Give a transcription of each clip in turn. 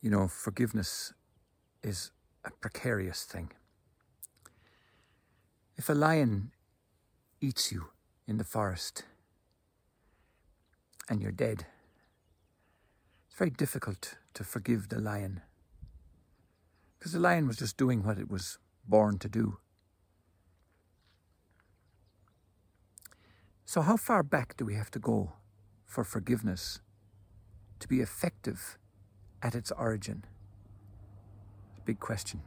you know, forgiveness is a precarious thing. If a lion eats you in the forest and you're dead, it's very difficult to forgive the lion because the lion was just doing what it was born to do. So, how far back do we have to go for forgiveness to be effective at its origin? Big question.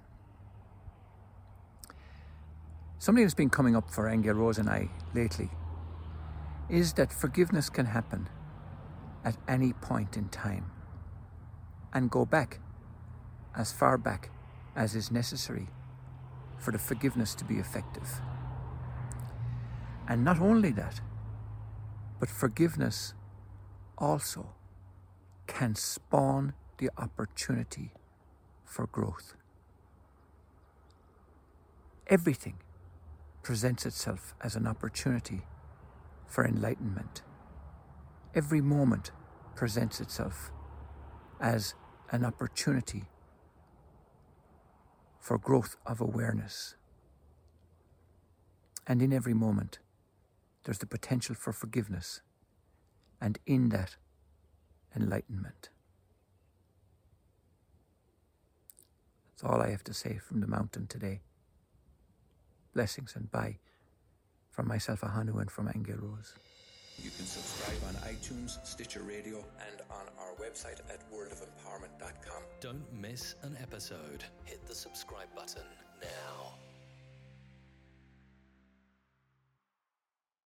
Something that's been coming up for Angel Rose and I lately is that forgiveness can happen at any point in time and go back as far back as is necessary for the forgiveness to be effective. And not only that, but forgiveness also can spawn the opportunity for growth. Everything presents itself as an opportunity for enlightenment. Every moment presents itself as an opportunity for growth of awareness. And in every moment, there's the potential for forgiveness, and in that, enlightenment. That's all I have to say from the mountain today. Blessings and bye from myself, Ahanu, and from Angel Rose. You can subscribe on iTunes, Stitcher Radio, and on our website at worldofempowerment.com. Don't miss an episode. Hit the subscribe button now.